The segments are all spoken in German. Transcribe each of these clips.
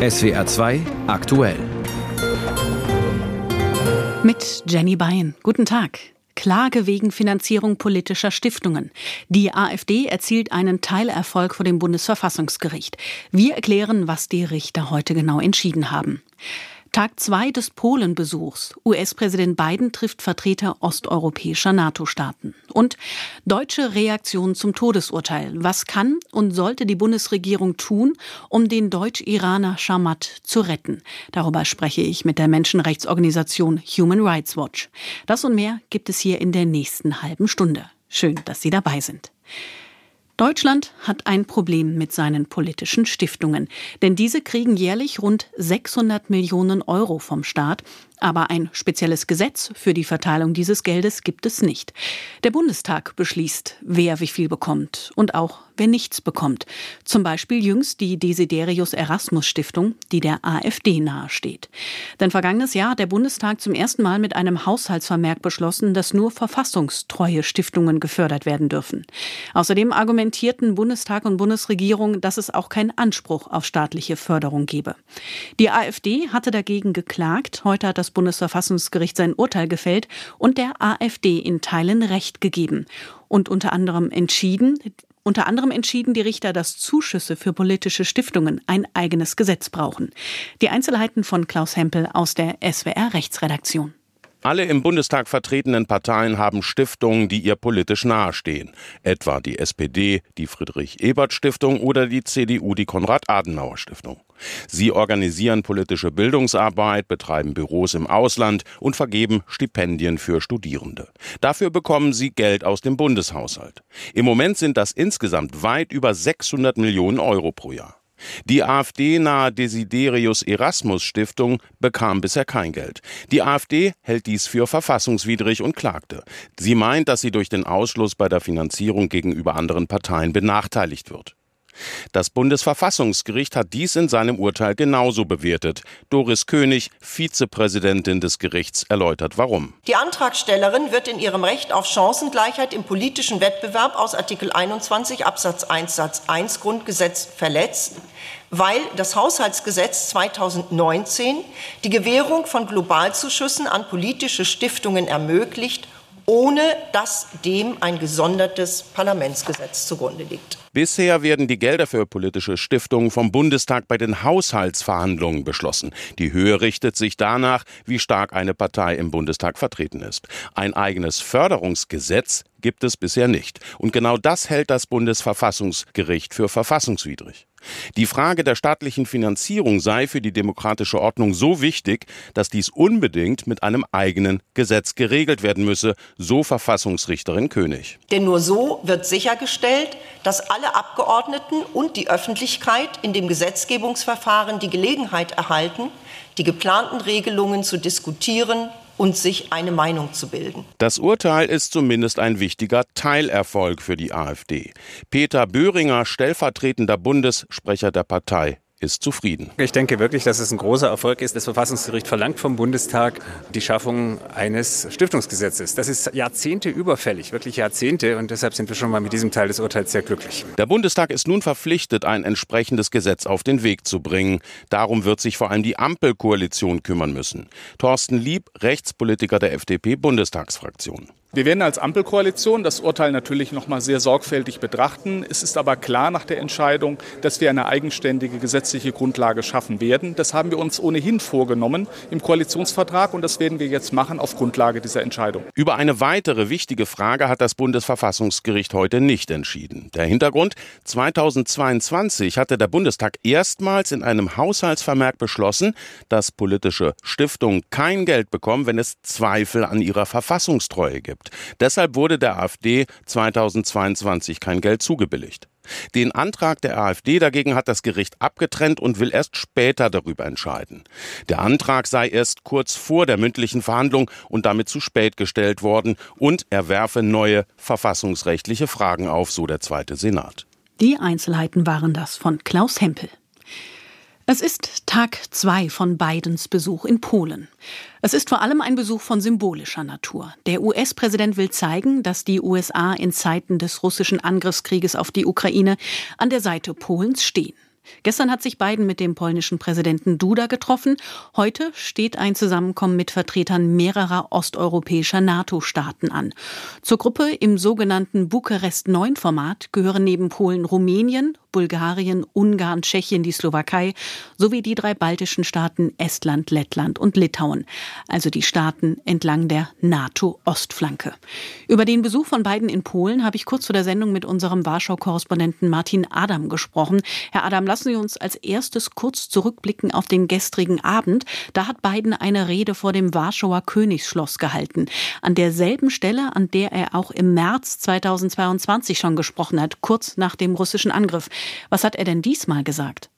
SWR 2 aktuell. Mit Jenny Bayen. Guten Tag. Klage wegen Finanzierung politischer Stiftungen. Die AfD erzielt einen Teilerfolg vor dem Bundesverfassungsgericht. Wir erklären, was die Richter heute genau entschieden haben. Tag zwei des Polenbesuchs. US-Präsident Biden trifft Vertreter osteuropäischer NATO-Staaten. Und deutsche Reaktion zum Todesurteil. Was kann und sollte die Bundesregierung tun, um den Deutsch-Iraner Shamat zu retten? Darüber spreche ich mit der Menschenrechtsorganisation Human Rights Watch. Das und mehr gibt es hier in der nächsten halben Stunde. Schön, dass Sie dabei sind. Deutschland hat ein Problem mit seinen politischen Stiftungen, denn diese kriegen jährlich rund 600 Millionen Euro vom Staat aber ein spezielles Gesetz für die Verteilung dieses Geldes gibt es nicht. Der Bundestag beschließt, wer wie viel bekommt und auch wer nichts bekommt. Zum Beispiel jüngst die Desiderius Erasmus Stiftung, die der AfD nahesteht. Denn vergangenes Jahr hat der Bundestag zum ersten Mal mit einem Haushaltsvermerk beschlossen, dass nur verfassungstreue Stiftungen gefördert werden dürfen. Außerdem argumentierten Bundestag und Bundesregierung, dass es auch keinen Anspruch auf staatliche Förderung gebe. Die AfD hatte dagegen geklagt. Heute hat das Bundesverfassungsgericht sein Urteil gefällt und der AfD in Teilen Recht gegeben. Und unter anderem entschieden, unter anderem entschieden die Richter, dass Zuschüsse für politische Stiftungen ein eigenes Gesetz brauchen. Die Einzelheiten von Klaus Hempel aus der SWR Rechtsredaktion. Alle im Bundestag vertretenen Parteien haben Stiftungen, die ihr politisch nahestehen. Etwa die SPD, die Friedrich-Ebert-Stiftung oder die CDU, die Konrad-Adenauer-Stiftung. Sie organisieren politische Bildungsarbeit, betreiben Büros im Ausland und vergeben Stipendien für Studierende. Dafür bekommen sie Geld aus dem Bundeshaushalt. Im Moment sind das insgesamt weit über 600 Millionen Euro pro Jahr. Die AfD-nahe Desiderius Erasmus Stiftung bekam bisher kein Geld. Die AfD hält dies für verfassungswidrig und klagte. Sie meint, dass sie durch den Ausschluss bei der Finanzierung gegenüber anderen Parteien benachteiligt wird. Das Bundesverfassungsgericht hat dies in seinem Urteil genauso bewertet. Doris König, Vizepräsidentin des Gerichts, erläutert warum. Die Antragstellerin wird in ihrem Recht auf Chancengleichheit im politischen Wettbewerb aus Artikel 21 Absatz 1 Satz 1 Grundgesetz verletzt, weil das Haushaltsgesetz 2019 die Gewährung von Globalzuschüssen an politische Stiftungen ermöglicht ohne dass dem ein gesondertes Parlamentsgesetz zugrunde liegt. Bisher werden die Gelder für politische Stiftungen vom Bundestag bei den Haushaltsverhandlungen beschlossen. Die Höhe richtet sich danach, wie stark eine Partei im Bundestag vertreten ist. Ein eigenes Förderungsgesetz gibt es bisher nicht. Und genau das hält das Bundesverfassungsgericht für verfassungswidrig. Die Frage der staatlichen Finanzierung sei für die demokratische Ordnung so wichtig, dass dies unbedingt mit einem eigenen Gesetz geregelt werden müsse, so Verfassungsrichterin König. Denn nur so wird sichergestellt, dass alle Abgeordneten und die Öffentlichkeit in dem Gesetzgebungsverfahren die Gelegenheit erhalten, die geplanten Regelungen zu diskutieren und sich eine Meinung zu bilden. Das Urteil ist zumindest ein wichtiger Teilerfolg für die AfD. Peter Böhringer, stellvertretender Bundessprecher der Partei, ist zufrieden. Ich denke wirklich, dass es ein großer Erfolg ist. Das Verfassungsgericht verlangt vom Bundestag die Schaffung eines Stiftungsgesetzes. Das ist Jahrzehnte überfällig, wirklich Jahrzehnte. Und deshalb sind wir schon mal mit diesem Teil des Urteils sehr glücklich. Der Bundestag ist nun verpflichtet, ein entsprechendes Gesetz auf den Weg zu bringen. Darum wird sich vor allem die Ampelkoalition kümmern müssen. Thorsten Lieb, Rechtspolitiker der FDP-Bundestagsfraktion. Wir werden als Ampelkoalition das Urteil natürlich noch mal sehr sorgfältig betrachten. Es ist aber klar nach der Entscheidung, dass wir eine eigenständige gesetzliche Grundlage schaffen werden. Das haben wir uns ohnehin vorgenommen im Koalitionsvertrag und das werden wir jetzt machen auf Grundlage dieser Entscheidung. Über eine weitere wichtige Frage hat das Bundesverfassungsgericht heute nicht entschieden. Der Hintergrund 2022 hatte der Bundestag erstmals in einem Haushaltsvermerk beschlossen, dass politische Stiftungen kein Geld bekommen, wenn es Zweifel an ihrer Verfassungstreue gibt gibt. Deshalb wurde der AfD 2022 kein Geld zugebilligt. Den Antrag der AfD dagegen hat das Gericht abgetrennt und will erst später darüber entscheiden. Der Antrag sei erst kurz vor der mündlichen Verhandlung und damit zu spät gestellt worden und er werfe neue verfassungsrechtliche Fragen auf, so der zweite Senat. Die Einzelheiten waren das von Klaus Hempel. Es ist Tag zwei von Bidens Besuch in Polen. Es ist vor allem ein Besuch von symbolischer Natur. Der US-Präsident will zeigen, dass die USA in Zeiten des russischen Angriffskrieges auf die Ukraine an der Seite Polens stehen. Gestern hat sich Biden mit dem polnischen Präsidenten Duda getroffen. Heute steht ein Zusammenkommen mit Vertretern mehrerer osteuropäischer NATO-Staaten an. Zur Gruppe im sogenannten Bukarest-9-Format gehören neben Polen Rumänien, Bulgarien, Ungarn, Tschechien, die Slowakei sowie die drei baltischen Staaten Estland, Lettland und Litauen, also die Staaten entlang der NATO-Ostflanke. Über den Besuch von Biden in Polen habe ich kurz vor der Sendung mit unserem Warschau-Korrespondenten Martin Adam gesprochen. Herr Adam, lassen Sie uns als erstes kurz zurückblicken auf den gestrigen Abend. Da hat Biden eine Rede vor dem Warschauer Königsschloss gehalten. An derselben Stelle, an der er auch im März 2022 schon gesprochen hat, kurz nach dem russischen Angriff. Was hat er denn diesmal gesagt?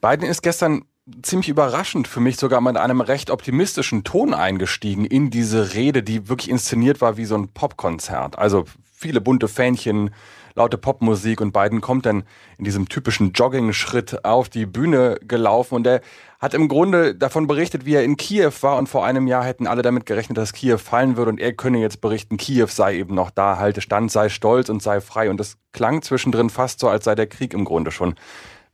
Biden ist gestern ziemlich überraschend für mich sogar mit einem recht optimistischen Ton eingestiegen in diese Rede, die wirklich inszeniert war wie so ein Popkonzert. Also viele bunte Fähnchen, laute Popmusik und Biden kommt dann in diesem typischen Jogging-Schritt auf die Bühne gelaufen und er hat im Grunde davon berichtet, wie er in Kiew war und vor einem Jahr hätten alle damit gerechnet, dass Kiew fallen würde und er könne jetzt berichten, Kiew sei eben noch da, halte stand, sei stolz und sei frei und das klang zwischendrin fast so, als sei der Krieg im Grunde schon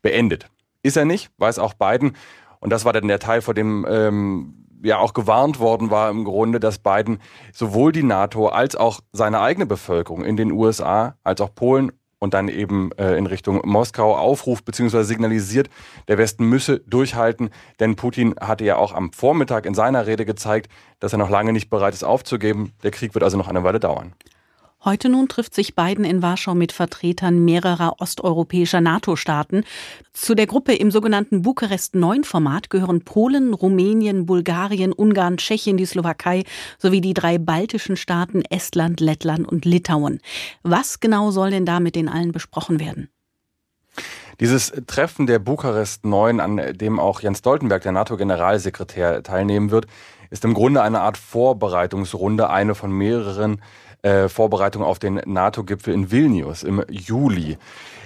beendet. Ist er nicht, weiß auch Biden und das war dann der Teil, vor dem ähm, ja auch gewarnt worden war im Grunde, dass Biden sowohl die NATO als auch seine eigene Bevölkerung in den USA als auch Polen und dann eben äh, in Richtung Moskau aufruft bzw. signalisiert, der Westen müsse durchhalten, denn Putin hatte ja auch am Vormittag in seiner Rede gezeigt, dass er noch lange nicht bereit ist aufzugeben. Der Krieg wird also noch eine Weile dauern. Heute nun trifft sich Biden in Warschau mit Vertretern mehrerer osteuropäischer NATO-Staaten. Zu der Gruppe im sogenannten Bukarest-9-Format gehören Polen, Rumänien, Bulgarien, Ungarn, Tschechien, die Slowakei sowie die drei baltischen Staaten Estland, Lettland und Litauen. Was genau soll denn da mit den allen besprochen werden? Dieses Treffen der Bukarest 9, an dem auch Jens Stoltenberg, der NATO-Generalsekretär, teilnehmen wird, ist im Grunde eine Art Vorbereitungsrunde, eine von mehreren äh, Vorbereitung auf den NATO-Gipfel in Vilnius im Juli.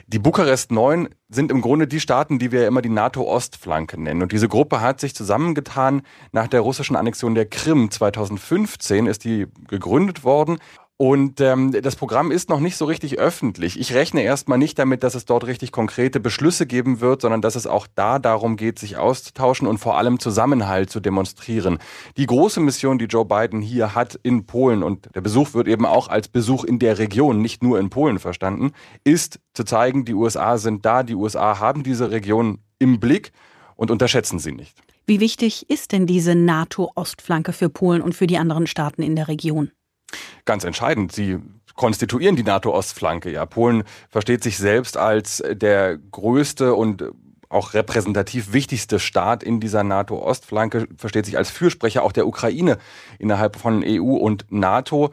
Die Bukarest 9 sind im Grunde die Staaten, die wir immer die NATO-Ostflanke nennen. Und diese Gruppe hat sich zusammengetan nach der russischen Annexion der Krim. 2015 ist die gegründet worden und ähm, das Programm ist noch nicht so richtig öffentlich. Ich rechne erstmal nicht damit, dass es dort richtig konkrete Beschlüsse geben wird, sondern dass es auch da darum geht, sich auszutauschen und vor allem Zusammenhalt zu demonstrieren. Die große Mission, die Joe Biden hier hat in Polen, und der Besuch wird eben auch als Besuch in der Region, nicht nur in Polen verstanden, ist zu zeigen, die USA sind da, die USA haben diese Region im Blick und unterschätzen sie nicht. Wie wichtig ist denn diese NATO-Ostflanke für Polen und für die anderen Staaten in der Region? Ganz entscheidend. Sie konstituieren die NATO-Ostflanke. Ja, Polen versteht sich selbst als der größte und auch repräsentativ wichtigste Staat in dieser NATO-Ostflanke, versteht sich als Fürsprecher auch der Ukraine innerhalb von EU und NATO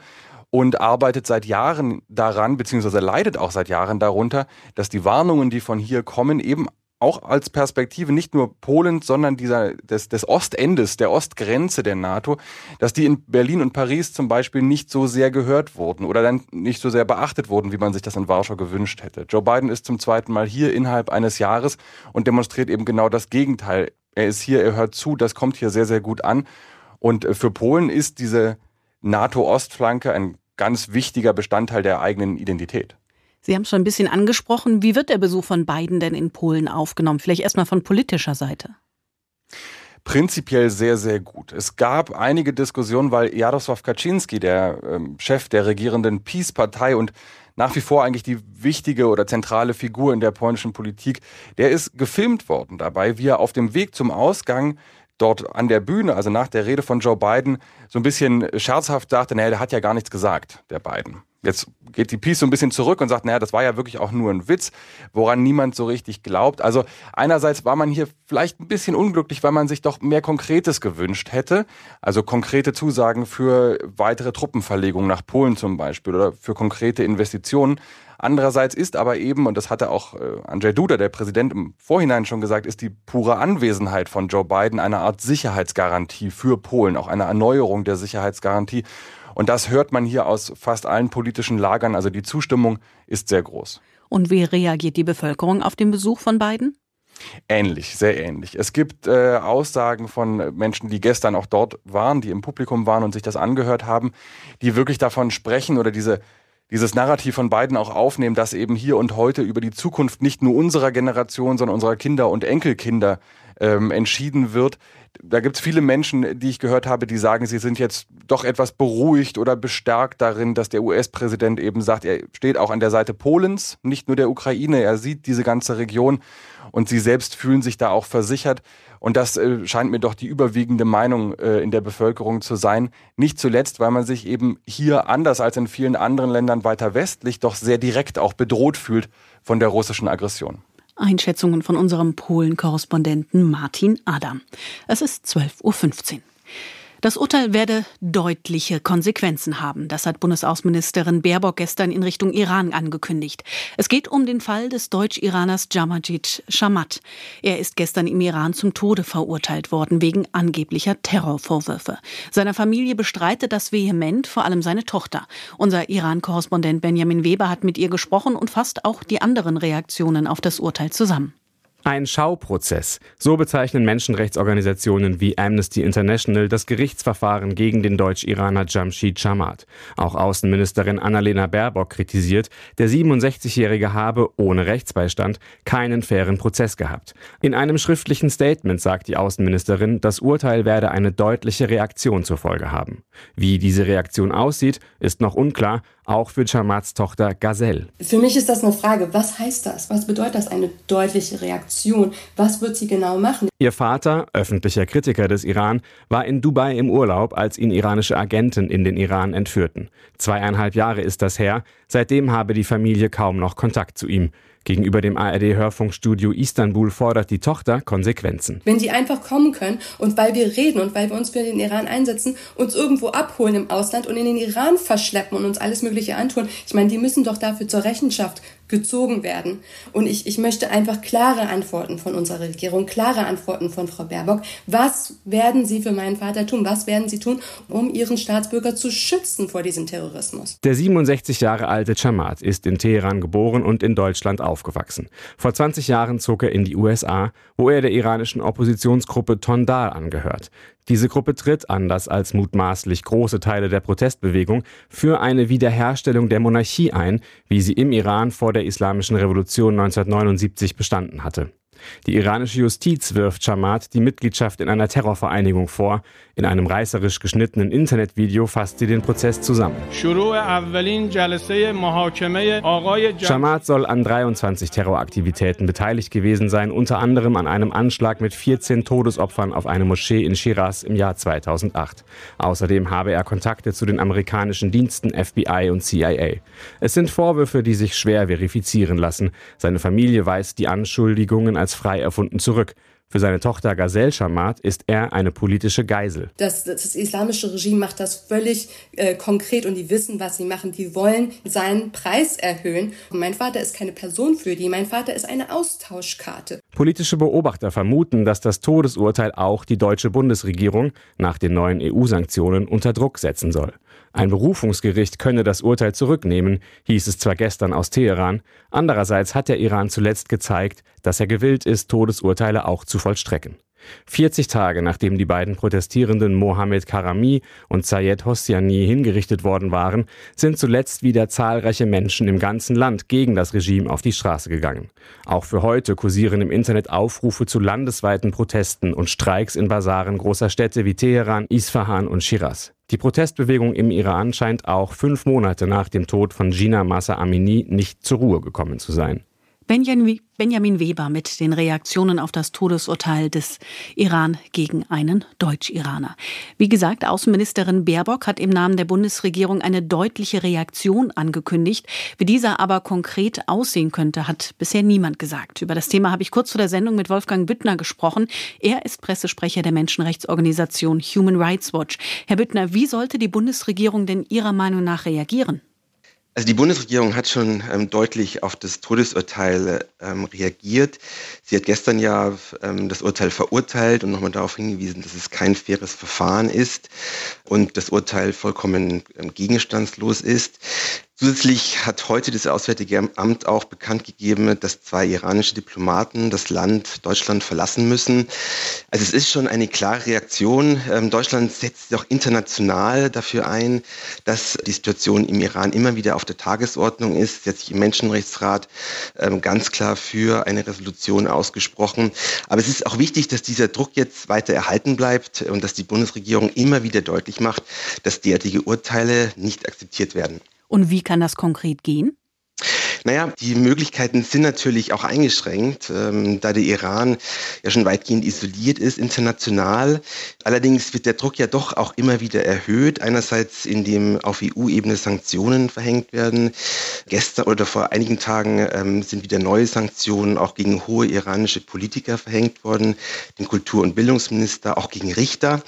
und arbeitet seit Jahren daran, beziehungsweise leidet auch seit Jahren darunter, dass die Warnungen, die von hier kommen, eben auch als Perspektive nicht nur Polens, sondern dieser, des, des Ostendes, der Ostgrenze der NATO, dass die in Berlin und Paris zum Beispiel nicht so sehr gehört wurden oder dann nicht so sehr beachtet wurden, wie man sich das in Warschau gewünscht hätte. Joe Biden ist zum zweiten Mal hier innerhalb eines Jahres und demonstriert eben genau das Gegenteil. Er ist hier, er hört zu, das kommt hier sehr, sehr gut an. Und äh, für Polen ist diese NATO-Ostflanke ein ganz wichtiger Bestandteil der eigenen Identität. Sie haben es schon ein bisschen angesprochen. Wie wird der Besuch von Biden denn in Polen aufgenommen? Vielleicht erstmal von politischer Seite. Prinzipiell sehr, sehr gut. Es gab einige Diskussionen, weil Jarosław Kaczynski, der ähm, Chef der regierenden Peace-Partei und nach wie vor eigentlich die wichtige oder zentrale Figur in der polnischen Politik, der ist gefilmt worden dabei, wie er auf dem Weg zum Ausgang dort an der Bühne, also nach der Rede von Joe Biden, so ein bisschen scherzhaft sagte, naja, der hat ja gar nichts gesagt, der Biden. Jetzt geht die Peace so ein bisschen zurück und sagt, naja, das war ja wirklich auch nur ein Witz, woran niemand so richtig glaubt. Also einerseits war man hier vielleicht ein bisschen unglücklich, weil man sich doch mehr Konkretes gewünscht hätte. Also konkrete Zusagen für weitere Truppenverlegungen nach Polen zum Beispiel oder für konkrete Investitionen. Andererseits ist aber eben, und das hatte auch äh, Andrzej Duda, der Präsident, im Vorhinein schon gesagt, ist die pure Anwesenheit von Joe Biden eine Art Sicherheitsgarantie für Polen, auch eine Erneuerung der Sicherheitsgarantie. Und das hört man hier aus fast allen politischen Lagern. Also die Zustimmung ist sehr groß. Und wie reagiert die Bevölkerung auf den Besuch von Biden? Ähnlich, sehr ähnlich. Es gibt äh, Aussagen von Menschen, die gestern auch dort waren, die im Publikum waren und sich das angehört haben, die wirklich davon sprechen oder diese dieses Narrativ von beiden auch aufnehmen, dass eben hier und heute über die Zukunft nicht nur unserer Generation, sondern unserer Kinder und Enkelkinder ähm, entschieden wird. Da gibt es viele Menschen, die ich gehört habe, die sagen, sie sind jetzt doch etwas beruhigt oder bestärkt darin, dass der US-Präsident eben sagt, er steht auch an der Seite Polens, nicht nur der Ukraine, er sieht diese ganze Region und sie selbst fühlen sich da auch versichert. Und das äh, scheint mir doch die überwiegende Meinung äh, in der Bevölkerung zu sein. Nicht zuletzt, weil man sich eben hier anders als in vielen anderen Ländern weiter westlich doch sehr direkt auch bedroht fühlt von der russischen Aggression. Einschätzungen von unserem Polen-Korrespondenten Martin Adam. Es ist 12.15 Uhr. Das Urteil werde deutliche Konsequenzen haben. Das hat Bundesaußenministerin Baerbock gestern in Richtung Iran angekündigt. Es geht um den Fall des Deutsch-Iraners Jamajid Shamat. Er ist gestern im Iran zum Tode verurteilt worden wegen angeblicher Terrorvorwürfe. Seine Familie bestreitet das vehement, vor allem seine Tochter. Unser Iran-Korrespondent Benjamin Weber hat mit ihr gesprochen und fasst auch die anderen Reaktionen auf das Urteil zusammen. Ein Schauprozess. So bezeichnen Menschenrechtsorganisationen wie Amnesty International das Gerichtsverfahren gegen den Deutsch-Iraner Jamshid Chamat. Auch Außenministerin Annalena Baerbock kritisiert, der 67-Jährige habe ohne Rechtsbeistand keinen fairen Prozess gehabt. In einem schriftlichen Statement sagt die Außenministerin, das Urteil werde eine deutliche Reaktion zur Folge haben. Wie diese Reaktion aussieht, ist noch unklar, auch für Chamats Tochter Gazelle. Für mich ist das eine Frage, was heißt das? Was bedeutet das, eine deutliche Reaktion? Was wird sie genau machen? Ihr Vater, öffentlicher Kritiker des Iran, war in Dubai im Urlaub, als ihn iranische Agenten in den Iran entführten. Zweieinhalb Jahre ist das her, seitdem habe die Familie kaum noch Kontakt zu ihm. Gegenüber dem ARD-Hörfunkstudio Istanbul fordert die Tochter Konsequenzen. Wenn die einfach kommen können und weil wir reden und weil wir uns für den Iran einsetzen, uns irgendwo abholen im Ausland und in den Iran verschleppen und uns alles Mögliche antun, ich meine, die müssen doch dafür zur Rechenschaft gezogen werden. Und ich, ich möchte einfach klare Antworten von unserer Regierung, klare Antworten von Frau Baerbock. Was werden Sie für meinen Vater tun? Was werden Sie tun, um Ihren Staatsbürger zu schützen vor diesem Terrorismus? Der 67 Jahre alte Chamat ist in Teheran geboren und in Deutschland aufgewachsen. Vor 20 Jahren zog er in die USA, wo er der iranischen Oppositionsgruppe Tondar angehört. Diese Gruppe tritt, anders als mutmaßlich große Teile der Protestbewegung, für eine Wiederherstellung der Monarchie ein, wie sie im Iran vor der Islamischen Revolution 1979 bestanden hatte. Die iranische Justiz wirft Chamat die Mitgliedschaft in einer Terrorvereinigung vor. In einem reißerisch geschnittenen Internetvideo fasst sie den Prozess zusammen. Chamat soll an 23 Terroraktivitäten beteiligt gewesen sein, unter anderem an einem Anschlag mit 14 Todesopfern auf eine Moschee in Shiraz im Jahr 2008. Außerdem habe er Kontakte zu den amerikanischen Diensten FBI und CIA. Es sind Vorwürfe, die sich schwer verifizieren lassen. Seine Familie weist die Anschuldigungen als frei erfunden zurück. Für seine Tochter Gazelle Shamat ist er eine politische Geisel. Das, das islamische Regime macht das völlig äh, konkret und die wissen, was sie machen. Die wollen seinen Preis erhöhen. Und mein Vater ist keine Person für die. Mein Vater ist eine Austauschkarte. Politische Beobachter vermuten, dass das Todesurteil auch die deutsche Bundesregierung nach den neuen EU-Sanktionen unter Druck setzen soll. Ein Berufungsgericht könne das Urteil zurücknehmen, hieß es zwar gestern aus Teheran, andererseits hat der Iran zuletzt gezeigt, dass er gewillt ist, Todesurteile auch zu vollstrecken. 40 Tage nachdem die beiden Protestierenden Mohammed Karami und Zayed Hosseini hingerichtet worden waren, sind zuletzt wieder zahlreiche Menschen im ganzen Land gegen das Regime auf die Straße gegangen. Auch für heute kursieren im Internet Aufrufe zu landesweiten Protesten und Streiks in Basaren großer Städte wie Teheran, Isfahan und Shiraz. Die Protestbewegung im Iran scheint auch fünf Monate nach dem Tod von Gina Massa Amini nicht zur Ruhe gekommen zu sein. Benjamin Weber mit den Reaktionen auf das Todesurteil des Iran gegen einen Deutsch-Iraner. Wie gesagt, Außenministerin Baerbock hat im Namen der Bundesregierung eine deutliche Reaktion angekündigt. Wie dieser aber konkret aussehen könnte, hat bisher niemand gesagt. Über das Thema habe ich kurz vor der Sendung mit Wolfgang Büttner gesprochen. Er ist Pressesprecher der Menschenrechtsorganisation Human Rights Watch. Herr Büttner, wie sollte die Bundesregierung denn Ihrer Meinung nach reagieren? Also die Bundesregierung hat schon ähm, deutlich auf das Todesurteil ähm, reagiert. Sie hat gestern ja ähm, das Urteil verurteilt und nochmal darauf hingewiesen, dass es kein faires Verfahren ist und das Urteil vollkommen ähm, gegenstandslos ist. Zusätzlich hat heute das Auswärtige Amt auch bekannt gegeben, dass zwei iranische Diplomaten das Land Deutschland verlassen müssen. Also es ist schon eine klare Reaktion. Ähm, Deutschland setzt sich auch international dafür ein, dass die Situation im Iran immer wieder auf der Tagesordnung ist. Hat sich im Menschenrechtsrat ähm, ganz klar für eine Resolution ausgesprochen. Aber es ist auch wichtig, dass dieser Druck jetzt weiter erhalten bleibt und dass die Bundesregierung immer wieder deutlich macht, dass derartige Urteile nicht akzeptiert werden. Und wie kann das konkret gehen? Naja, die Möglichkeiten sind natürlich auch eingeschränkt, ähm, da der Iran ja schon weitgehend isoliert ist international. Allerdings wird der Druck ja doch auch immer wieder erhöht. Einerseits, indem auf EU-Ebene Sanktionen verhängt werden. Gestern oder vor einigen Tagen ähm, sind wieder neue Sanktionen auch gegen hohe iranische Politiker verhängt worden, den Kultur- und Bildungsminister, auch gegen Richter,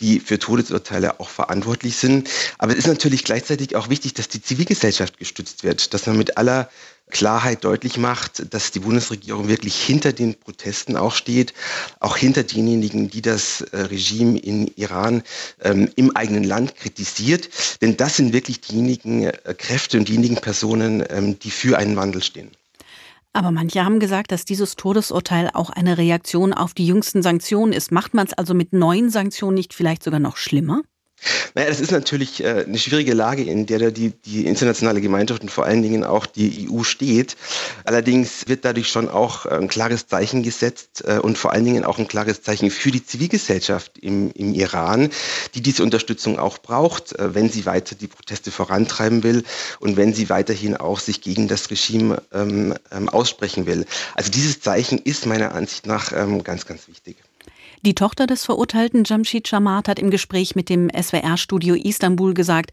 die für Todesurteile auch verantwortlich sind. Aber es ist natürlich gleichzeitig auch wichtig, dass die Zivilgesellschaft gestützt wird, dass man mit aller Klarheit deutlich macht, dass die Bundesregierung wirklich hinter den Protesten auch steht, auch hinter denjenigen, die das äh, Regime in Iran ähm, im eigenen Land kritisiert. Denn das sind wirklich diejenigen äh, Kräfte und diejenigen Personen, ähm, die für einen Wandel stehen. Aber manche haben gesagt, dass dieses Todesurteil auch eine Reaktion auf die jüngsten Sanktionen ist. Macht man es also mit neuen Sanktionen nicht vielleicht sogar noch schlimmer? Naja, das ist natürlich äh, eine schwierige Lage, in der da die, die internationale Gemeinschaft und vor allen Dingen auch die EU steht. Allerdings wird dadurch schon auch ein klares Zeichen gesetzt äh, und vor allen Dingen auch ein klares Zeichen für die Zivilgesellschaft im, im Iran, die diese Unterstützung auch braucht, äh, wenn sie weiter die Proteste vorantreiben will und wenn sie weiterhin auch sich gegen das Regime ähm, ähm, aussprechen will. Also dieses Zeichen ist meiner Ansicht nach ähm, ganz, ganz wichtig. Die Tochter des verurteilten Jamshid Shamat hat im Gespräch mit dem SWR-Studio Istanbul gesagt,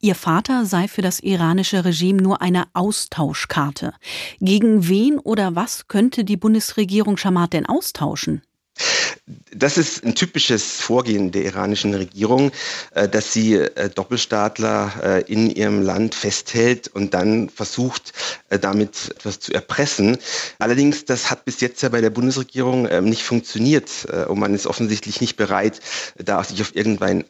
ihr Vater sei für das iranische Regime nur eine Austauschkarte. Gegen wen oder was könnte die Bundesregierung Shamat denn austauschen? Das ist ein typisches Vorgehen der iranischen Regierung, äh, dass sie äh, Doppelstaatler äh, in ihrem Land festhält und dann versucht, damit etwas zu erpressen. Allerdings, das hat bis jetzt ja bei der Bundesregierung ähm, nicht funktioniert und man ist offensichtlich nicht bereit, da sich auf irgendeinen,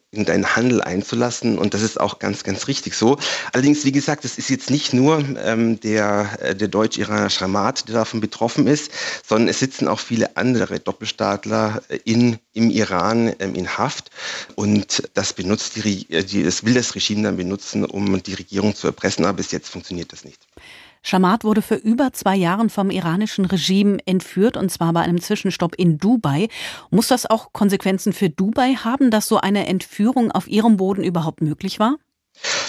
Handel einzulassen und das ist auch ganz, ganz richtig so. Allerdings, wie gesagt, es ist jetzt nicht nur ähm, der, der deutsch-iraner Schramat, der davon betroffen ist, sondern es sitzen auch viele andere Doppelstaatler in, im Iran ähm, in Haft. Und das benutzt die, äh, die, das will das Regime dann benutzen, um die Regierung zu erpressen, aber bis jetzt funktioniert das nicht. Shamat wurde für über zwei Jahre vom iranischen Regime entführt, und zwar bei einem Zwischenstopp in Dubai. Muss das auch Konsequenzen für Dubai haben, dass so eine Entführung auf ihrem Boden überhaupt möglich war?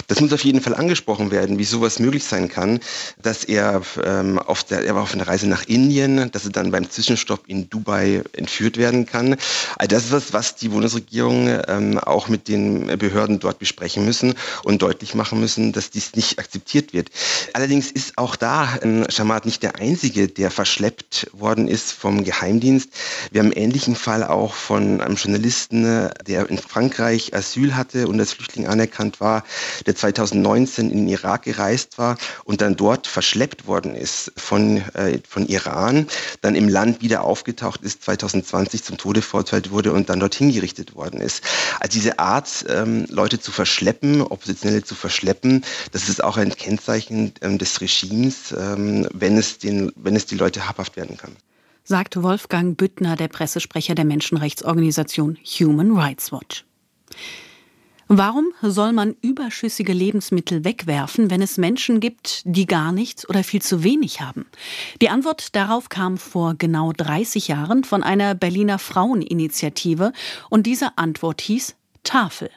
Das muss auf jeden Fall angesprochen werden, wie sowas möglich sein kann, dass er ähm, auf der, er war auf einer Reise nach Indien, dass er dann beim Zwischenstopp in Dubai entführt werden kann. Also das ist was, was die Bundesregierung ähm, auch mit den Behörden dort besprechen müssen und deutlich machen müssen, dass dies nicht akzeptiert wird. Allerdings ist auch da ähm, Shamat nicht der Einzige, der verschleppt worden ist vom Geheimdienst. Wir haben einen ähnlichen Fall auch von einem Journalisten, der in Frankreich Asyl hatte und als Flüchtling anerkannt war, der 2019 in den Irak gereist war und dann dort verschleppt worden ist von, äh, von Iran, dann im Land wieder aufgetaucht ist, 2020 zum Tode verurteilt wurde und dann dorthin gerichtet worden ist. Also diese Art, ähm, Leute zu verschleppen, Oppositionelle zu verschleppen, das ist auch ein Kennzeichen ähm, des Regimes, ähm, wenn, es den, wenn es die Leute habhaft werden kann sagt Wolfgang Büttner, der Pressesprecher der Menschenrechtsorganisation Human Rights Watch. Warum soll man überschüssige Lebensmittel wegwerfen, wenn es Menschen gibt, die gar nichts oder viel zu wenig haben? Die Antwort darauf kam vor genau 30 Jahren von einer Berliner Fraueninitiative und diese Antwort hieß Tafel.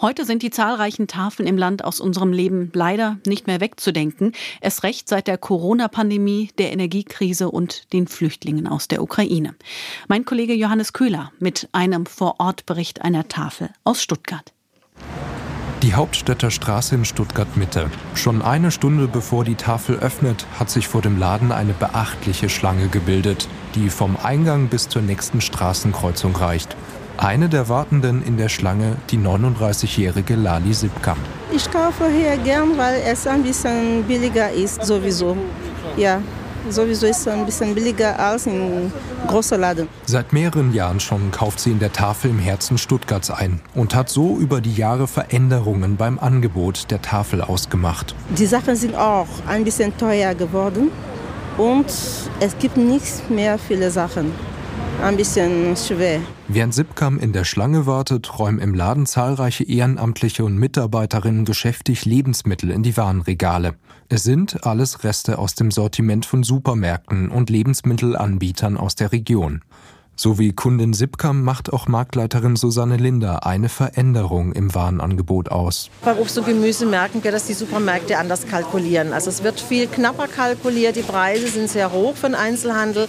Heute sind die zahlreichen Tafeln im Land aus unserem Leben leider nicht mehr wegzudenken, es recht seit der Corona-Pandemie, der Energiekrise und den Flüchtlingen aus der Ukraine. Mein Kollege Johannes Köhler mit einem Vorortbericht einer Tafel aus Stuttgart. Die Hauptstädter Straße in Stuttgart Mitte. Schon eine Stunde bevor die Tafel öffnet, hat sich vor dem Laden eine beachtliche Schlange gebildet, die vom Eingang bis zur nächsten Straßenkreuzung reicht. Eine der Wartenden in der Schlange, die 39-jährige Lali Sipka. Ich kaufe hier gern, weil es ein bisschen billiger ist sowieso. Ja, Sowieso ist es ein bisschen billiger als in großer Laden. Seit mehreren Jahren schon kauft sie in der Tafel im Herzen Stuttgarts ein und hat so über die Jahre Veränderungen beim Angebot der Tafel ausgemacht. Die Sachen sind auch ein bisschen teuer geworden und es gibt nicht mehr viele Sachen ein bisschen schwer. Während Sipkam in der Schlange wartet, räumen im Laden zahlreiche Ehrenamtliche und Mitarbeiterinnen geschäftig Lebensmittel in die Warenregale. Es sind alles Reste aus dem Sortiment von Supermärkten und Lebensmittelanbietern aus der Region. So wie Kundin Sipkam macht auch Marktleiterin Susanne Linder eine Veränderung im Warenangebot aus. Beim Obst und Gemüse merken wir, dass die Supermärkte anders kalkulieren. Also es wird viel knapper kalkuliert, die Preise sind sehr hoch für den Einzelhandel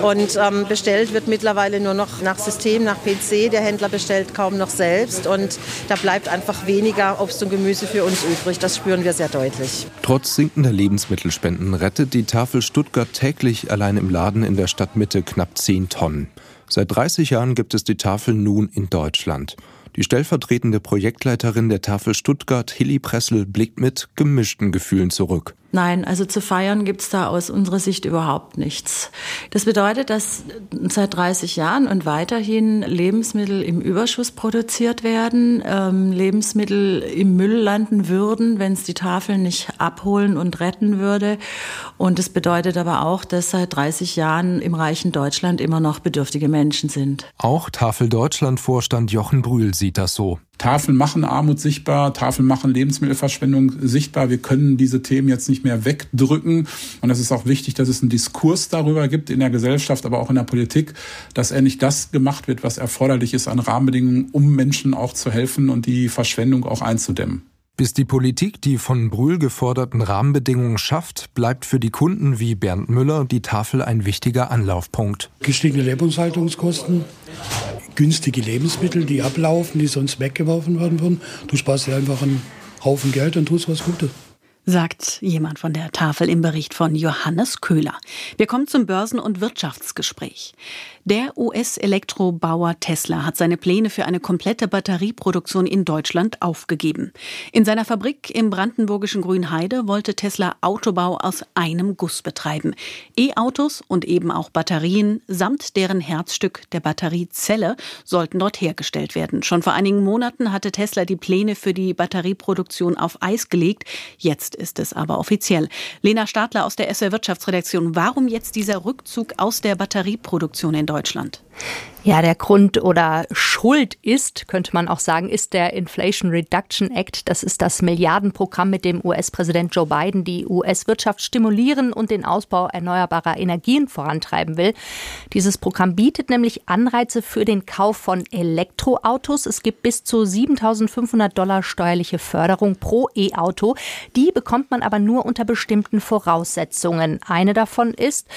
und ähm, bestellt wird mittlerweile nur noch nach System, nach PC. Der Händler bestellt kaum noch selbst und da bleibt einfach weniger Obst und Gemüse für uns übrig. Das spüren wir sehr deutlich. Trotz sinkender Lebensmittelspenden rettet die Tafel Stuttgart täglich allein im Laden in der Stadtmitte knapp 10 Tonnen. Seit 30 Jahren gibt es die Tafel nun in Deutschland. Die stellvertretende Projektleiterin der Tafel Stuttgart, Hilly Pressel, blickt mit gemischten Gefühlen zurück. Nein, also zu feiern gibt's da aus unserer Sicht überhaupt nichts. Das bedeutet, dass seit 30 Jahren und weiterhin Lebensmittel im Überschuss produziert werden, ähm, Lebensmittel im Müll landen würden, wenn es die Tafel nicht abholen und retten würde. Und es bedeutet aber auch, dass seit 30 Jahren im reichen Deutschland immer noch bedürftige Menschen sind. Auch Tafel Deutschland Vorstand Jochen Brühl sieht das so. Tafeln machen Armut sichtbar, Tafeln machen Lebensmittelverschwendung sichtbar. Wir können diese Themen jetzt nicht mehr wegdrücken. Und es ist auch wichtig, dass es einen Diskurs darüber gibt in der Gesellschaft, aber auch in der Politik, dass endlich das gemacht wird, was erforderlich ist an Rahmenbedingungen, um Menschen auch zu helfen und die Verschwendung auch einzudämmen. Bis die Politik die von Brühl geforderten Rahmenbedingungen schafft, bleibt für die Kunden wie Bernd Müller die Tafel ein wichtiger Anlaufpunkt. Gestiegene Lebenshaltungskosten, günstige Lebensmittel, die ablaufen, die sonst weggeworfen werden würden. Du sparst dir einfach einen Haufen Geld und tust was Gutes sagt jemand von der Tafel im Bericht von Johannes Köhler. Wir kommen zum Börsen- und Wirtschaftsgespräch. Der US-Elektrobauer Tesla hat seine Pläne für eine komplette Batterieproduktion in Deutschland aufgegeben. In seiner Fabrik im brandenburgischen Grünheide wollte Tesla Autobau aus einem Guss betreiben. E-Autos und eben auch Batterien samt deren Herzstück der Batteriezelle sollten dort hergestellt werden. Schon vor einigen Monaten hatte Tesla die Pläne für die Batterieproduktion auf Eis gelegt. Jetzt ist es aber offiziell. Lena Stadler aus der SR Wirtschaftsredaktion. Warum jetzt dieser Rückzug aus der Batterieproduktion in Deutschland? Ja, der Grund oder Schuld ist, könnte man auch sagen, ist der Inflation Reduction Act. Das ist das Milliardenprogramm, mit dem US-Präsident Joe Biden die US-Wirtschaft stimulieren und den Ausbau erneuerbarer Energien vorantreiben will. Dieses Programm bietet nämlich Anreize für den Kauf von Elektroautos. Es gibt bis zu 7.500 Dollar steuerliche Förderung pro E-Auto. Die bekommt man aber nur unter bestimmten Voraussetzungen. Eine davon ist,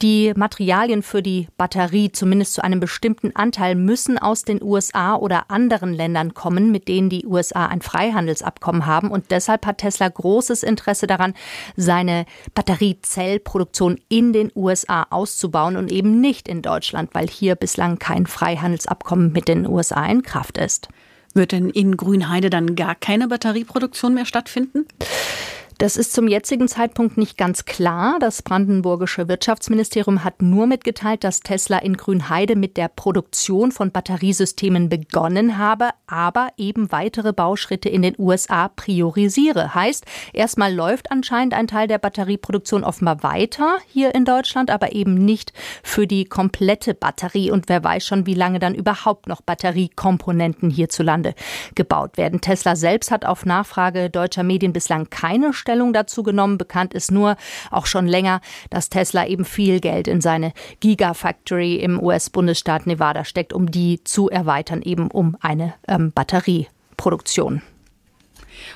die Materialien für die Batterie zumindest zu einem bestimmten Anteil müssen aus den USA oder anderen Ländern kommen, mit denen die USA ein Freihandelsabkommen haben. Und deshalb hat Tesla großes Interesse daran, seine Batteriezellproduktion in den USA auszubauen und eben nicht in Deutschland, weil hier bislang kein Freihandelsabkommen mit den USA in Kraft ist. Wird denn in Grünheide dann gar keine Batterieproduktion mehr stattfinden? Das ist zum jetzigen Zeitpunkt nicht ganz klar. Das brandenburgische Wirtschaftsministerium hat nur mitgeteilt, dass Tesla in Grünheide mit der Produktion von Batteriesystemen begonnen habe, aber eben weitere Bauschritte in den USA priorisiere. Heißt, erstmal läuft anscheinend ein Teil der Batterieproduktion offenbar weiter hier in Deutschland, aber eben nicht für die komplette Batterie. Und wer weiß schon, wie lange dann überhaupt noch Batteriekomponenten hierzulande gebaut werden. Tesla selbst hat auf Nachfrage deutscher Medien bislang keine Stellung dazu genommen. Bekannt ist nur auch schon länger, dass Tesla eben viel Geld in seine Gigafactory im US-Bundesstaat Nevada steckt, um die zu erweitern, eben um eine ähm, Batterieproduktion.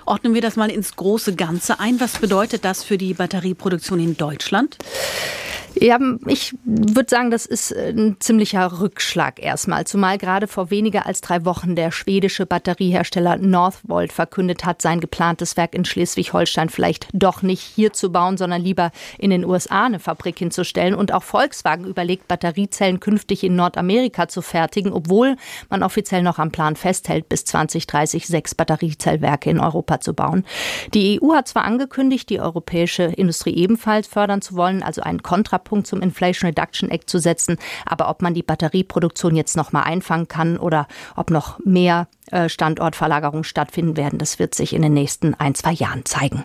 Ordnen wir das mal ins große Ganze ein. Was bedeutet das für die Batterieproduktion in Deutschland? Ja, ich würde sagen, das ist ein ziemlicher Rückschlag erstmal, zumal gerade vor weniger als drei Wochen der schwedische Batteriehersteller Northvolt verkündet hat, sein geplantes Werk in Schleswig-Holstein vielleicht doch nicht hier zu bauen, sondern lieber in den USA eine Fabrik hinzustellen. Und auch Volkswagen überlegt, Batteriezellen künftig in Nordamerika zu fertigen, obwohl man offiziell noch am Plan festhält, bis 2030 sechs Batteriezellwerke in Europa Europa zu bauen. Die EU hat zwar angekündigt, die europäische Industrie ebenfalls fördern zu wollen, also einen Kontrapunkt zum Inflation Reduction Act zu setzen, aber ob man die Batterieproduktion jetzt noch mal einfangen kann oder ob noch mehr äh, Standortverlagerungen stattfinden werden, das wird sich in den nächsten ein, zwei Jahren zeigen.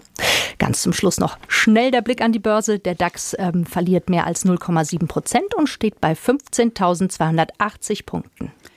Ganz zum Schluss noch schnell der Blick an die Börse. Der DAX ähm, verliert mehr als 0,7 Prozent und steht bei 15.280 Punkten.